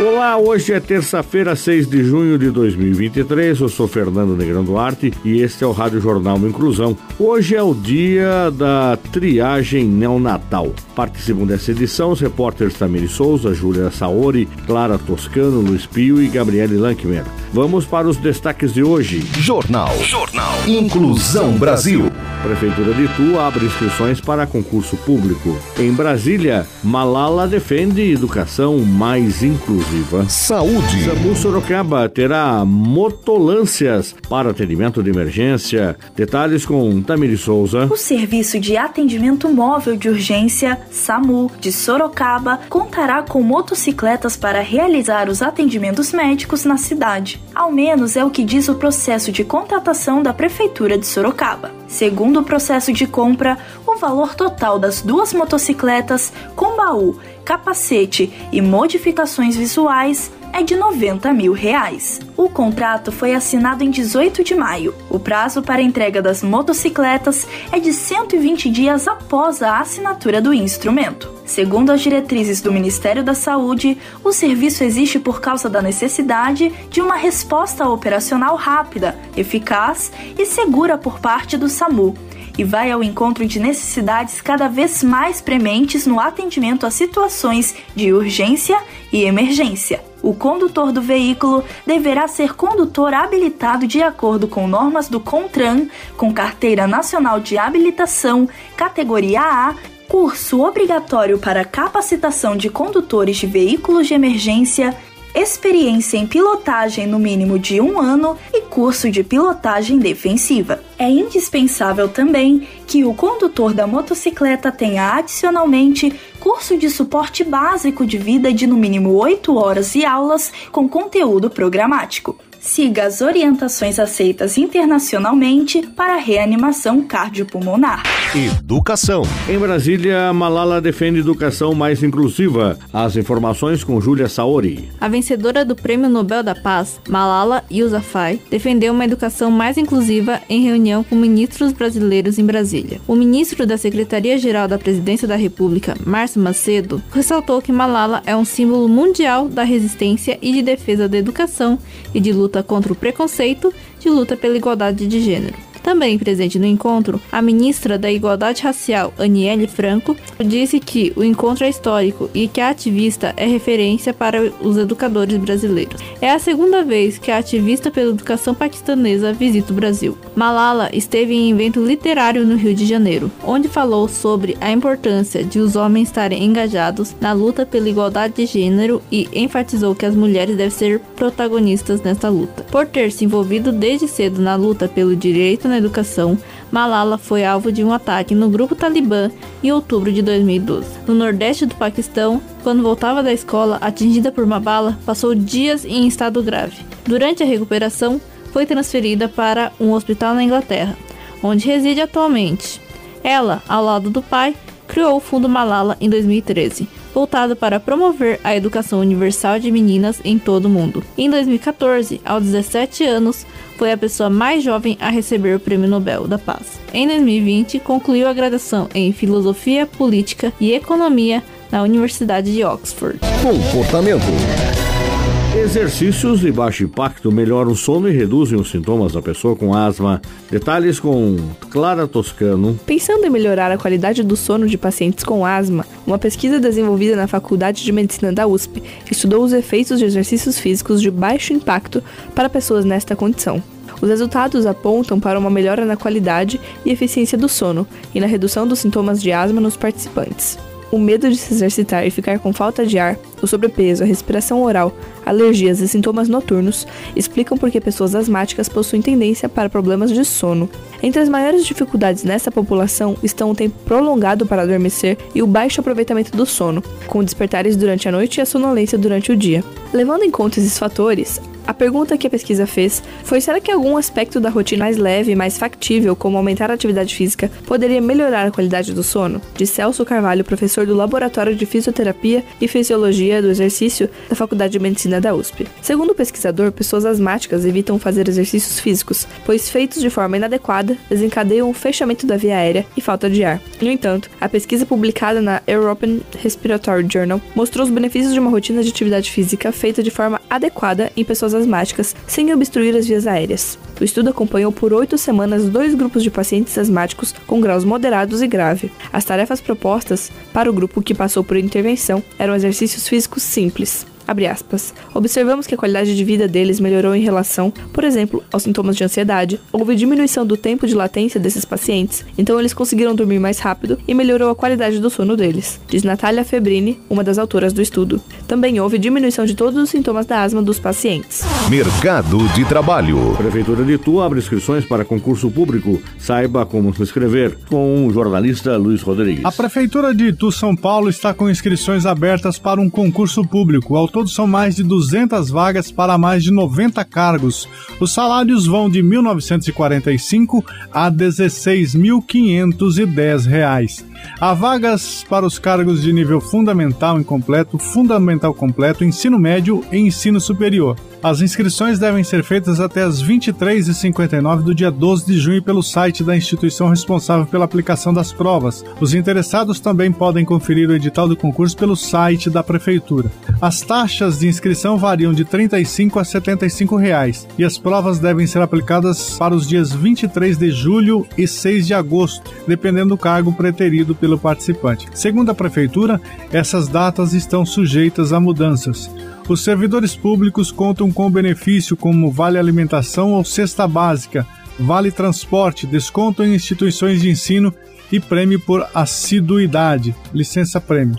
Olá, hoje é terça-feira, 6 de junho de 2023. Eu sou Fernando Negrão Duarte e este é o Rádio Jornal Inclusão. Hoje é o dia da triagem neonatal. Participam dessa edição os repórteres Tamiri Souza, Júlia Saori, Clara Toscano, Luiz Pio e Gabriele Lankmer. Vamos para os destaques de hoje. Jornal. Jornal. Inclusão Brasil. Prefeitura de Itu abre inscrições para concurso público. Em Brasília, Malala defende educação mais inclusiva. Saúde. SAMU Sorocaba terá motolâncias para atendimento de emergência. Detalhes com Tamiri Souza. O Serviço de Atendimento Móvel de Urgência, SAMU, de Sorocaba, contará com motocicletas para realizar os atendimentos médicos na cidade. Ao menos é o que diz o processo de contratação da Prefeitura de Sorocaba. Segundo o processo de compra, o valor total das duas motocicletas com baú, capacete e modificações visuais é de 90 mil reais. O contrato foi assinado em 18 de maio. O prazo para entrega das motocicletas é de 120 dias após a assinatura do instrumento. Segundo as diretrizes do Ministério da Saúde, o serviço existe por causa da necessidade de uma resposta operacional rápida, eficaz e segura por parte do SAMU e vai ao encontro de necessidades cada vez mais prementes no atendimento a situações de urgência e emergência. O condutor do veículo deverá ser condutor habilitado de acordo com normas do CONTRAN, com carteira nacional de habilitação, categoria A, curso obrigatório para capacitação de condutores de veículos de emergência, experiência em pilotagem no mínimo de um ano e curso de pilotagem defensiva. É indispensável também que o condutor da motocicleta tenha adicionalmente curso de suporte básico de vida de no mínimo 8 horas e aulas com conteúdo programático. Siga as orientações aceitas internacionalmente para reanimação cardiopulmonar. Educação. Em Brasília, Malala defende educação mais inclusiva. As informações com Júlia Saori. A vencedora do Prêmio Nobel da Paz, Malala Yousafzai, defendeu uma educação mais inclusiva em reunião com ministros brasileiros em Brasília. O ministro da Secretaria-Geral da Presidência da República, Márcio Macedo, ressaltou que Malala é um símbolo mundial da resistência e de defesa da educação e de luta contra o preconceito, de luta pela igualdade de gênero. Também presente no encontro, a ministra da Igualdade Racial, Aniele Franco, disse que o encontro é histórico e que a ativista é referência para os educadores brasileiros. É a segunda vez que a ativista pela educação paquistanesa visita o Brasil. Malala esteve em evento literário no Rio de Janeiro, onde falou sobre a importância de os homens estarem engajados na luta pela igualdade de gênero e enfatizou que as mulheres devem ser protagonistas nesta luta. Por ter se envolvido desde cedo na luta pelo direito na educação, Malala foi alvo de um ataque no grupo Talibã em outubro de 2012. No nordeste do Paquistão, quando voltava da escola atingida por uma bala, passou dias em estado grave. Durante a recuperação, foi transferida para um hospital na Inglaterra, onde reside atualmente. Ela, ao lado do pai, criou o Fundo Malala em 2013, voltado para promover a educação universal de meninas em todo o mundo. Em 2014, aos 17 anos, foi a pessoa mais jovem a receber o Prêmio Nobel da Paz. Em 2020, concluiu a graduação em Filosofia, Política e Economia na Universidade de Oxford. Comportamento. Exercícios de baixo impacto melhoram o sono e reduzem os sintomas da pessoa com asma. Detalhes com Clara Toscano. Pensando em melhorar a qualidade do sono de pacientes com asma, uma pesquisa desenvolvida na Faculdade de Medicina da USP estudou os efeitos de exercícios físicos de baixo impacto para pessoas nesta condição. Os resultados apontam para uma melhora na qualidade e eficiência do sono e na redução dos sintomas de asma nos participantes. O medo de se exercitar e ficar com falta de ar, o sobrepeso, a respiração oral, alergias e sintomas noturnos explicam por que pessoas asmáticas possuem tendência para problemas de sono. Entre as maiores dificuldades nessa população estão o tempo prolongado para adormecer e o baixo aproveitamento do sono, com despertares durante a noite e a sonolência durante o dia. Levando em conta esses fatores, A pergunta que a pesquisa fez foi: será que algum aspecto da rotina mais leve e mais factível, como aumentar a atividade física, poderia melhorar a qualidade do sono? De Celso Carvalho, professor do Laboratório de Fisioterapia e Fisiologia do Exercício da Faculdade de Medicina da USP. Segundo o pesquisador, pessoas asmáticas evitam fazer exercícios físicos, pois feitos de forma inadequada desencadeiam o fechamento da via aérea e falta de ar. No entanto, a pesquisa publicada na European Respiratory Journal mostrou os benefícios de uma rotina de atividade física feita de forma adequada em pessoas asmáticas sem obstruir as vias aéreas. O estudo acompanhou por oito semanas dois grupos de pacientes asmáticos com graus moderados e grave. As tarefas propostas para o grupo que passou por intervenção eram exercícios físicos simples. Observamos que a qualidade de vida deles melhorou em relação, por exemplo, aos sintomas de ansiedade. Houve diminuição do tempo de latência desses pacientes, então eles conseguiram dormir mais rápido e melhorou a qualidade do sono deles, diz Natália Febrini, uma das autoras do estudo. Também houve diminuição de todos os sintomas da asma dos pacientes. Mercado de Trabalho. Prefeitura de Itu abre inscrições para concurso público. Saiba como se inscrever com o jornalista Luiz Rodrigues. A Prefeitura de Itu, São Paulo, está com inscrições abertas para um concurso público. Ao todo são mais de 200 vagas para mais de 90 cargos. Os salários vão de R$ 1.945 a R$ 16.510. Há vagas para os cargos de nível fundamental incompleto, fundamental completo, ensino médio e ensino superior. As inscrições devem ser feitas até as 23h59 do dia 12 de junho pelo site da instituição responsável pela aplicação das provas. Os interessados também podem conferir o edital do concurso pelo site da Prefeitura. As taxas de inscrição variam de R$ 35 a 75 reais, e as provas devem ser aplicadas para os dias 23 de julho e 6 de agosto, dependendo do cargo preterido pelo participante. Segundo a Prefeitura, essas datas estão sujeitas a mudanças. Os servidores públicos contam com benefício como vale alimentação ou cesta básica, vale transporte, desconto em instituições de ensino e prêmio por assiduidade, licença prêmio.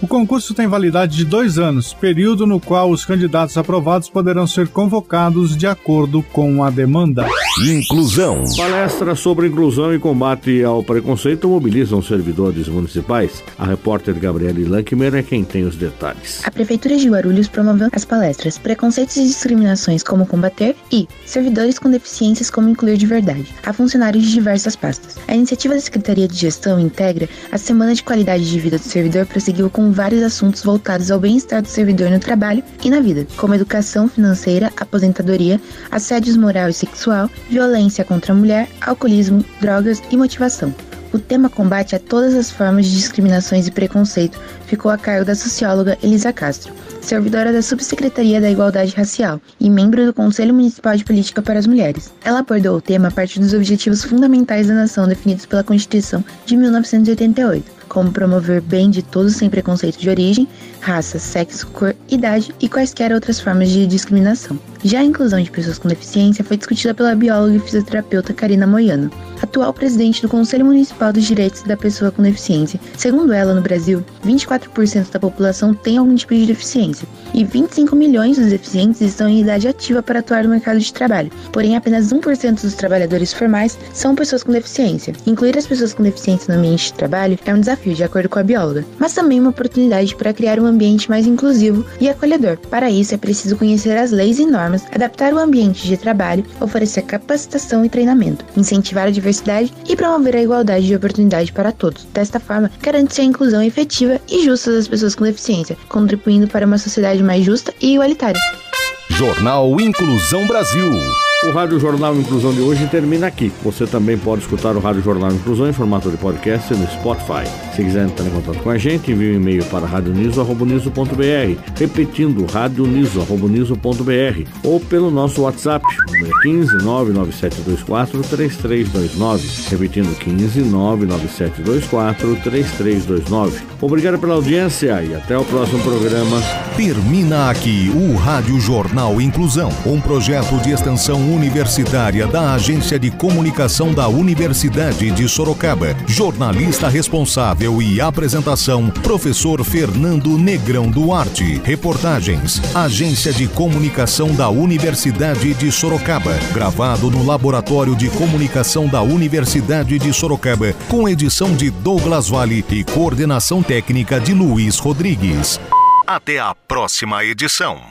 O concurso tem validade de dois anos, período no qual os candidatos aprovados poderão ser convocados de acordo com a demanda. Inclusão. Palestra sobre inclusão e combate ao preconceito mobilizam servidores municipais. A repórter Gabriele Lankmer é quem tem os detalhes. A Prefeitura de Guarulhos promoveu as palestras Preconceitos e Discriminações Como Combater e Servidores com Deficiências Como Incluir de Verdade a funcionários de diversas pastas. A iniciativa da Secretaria de Gestão integra a Semana de Qualidade de Vida do Servidor prosseguiu com vários assuntos voltados ao bem-estar do servidor no trabalho e na vida, como educação financeira, aposentadoria, assédios moral e sexual, violência contra a mulher, alcoolismo, drogas e motivação. O tema combate a todas as formas de discriminações e preconceito ficou a cargo da socióloga Elisa Castro, servidora da Subsecretaria da Igualdade Racial e membro do Conselho Municipal de Política para as Mulheres. Ela abordou o tema a partir dos objetivos fundamentais da nação definidos pela Constituição de 1988 como promover bem de todos sem preconceito de origem, raça, sexo, cor, idade e quaisquer outras formas de discriminação. Já a inclusão de pessoas com deficiência foi discutida pela bióloga e fisioterapeuta Karina Moiano, atual presidente do Conselho Municipal dos Direitos da Pessoa com Deficiência. Segundo ela, no Brasil, 24% da população tem algum tipo de deficiência e 25 milhões dos deficientes estão em idade ativa para atuar no mercado de trabalho. Porém, apenas 1% dos trabalhadores formais são pessoas com deficiência. Incluir as pessoas com deficiência no ambiente de trabalho é um desafio, de acordo com a bióloga, mas também uma oportunidade para criar um ambiente mais inclusivo e acolhedor. Para isso, é preciso conhecer as leis e normas adaptar o ambiente de trabalho, oferecer capacitação e treinamento, incentivar a diversidade e promover a igualdade de oportunidade para todos. Desta forma, garante-se a inclusão efetiva e justa das pessoas com deficiência, contribuindo para uma sociedade mais justa e igualitária. Jornal Inclusão Brasil. O Rádio Jornal Inclusão de hoje termina aqui. Você também pode escutar o Rádio Jornal Inclusão em formato de podcast no Spotify. Se quiser entrar em contato com a gente, envie um e-mail para radioniso.br, repetindo radioniso.br ou pelo nosso WhatsApp, número 15 99724 3329, repetindo 15 99724 3329. Obrigado pela audiência e até o próximo programa. Termina aqui o Rádio Jornal Inclusão, um projeto de extensão universitária da Agência de Comunicação da Universidade de Sorocaba. Jornalista responsável e apresentação, professor Fernando Negrão Duarte. Reportagens, Agência de Comunicação da Universidade de Sorocaba. Gravado no Laboratório de Comunicação da Universidade de Sorocaba, com edição de Douglas Vale e coordenação técnica de Luiz Rodrigues. Até a próxima edição.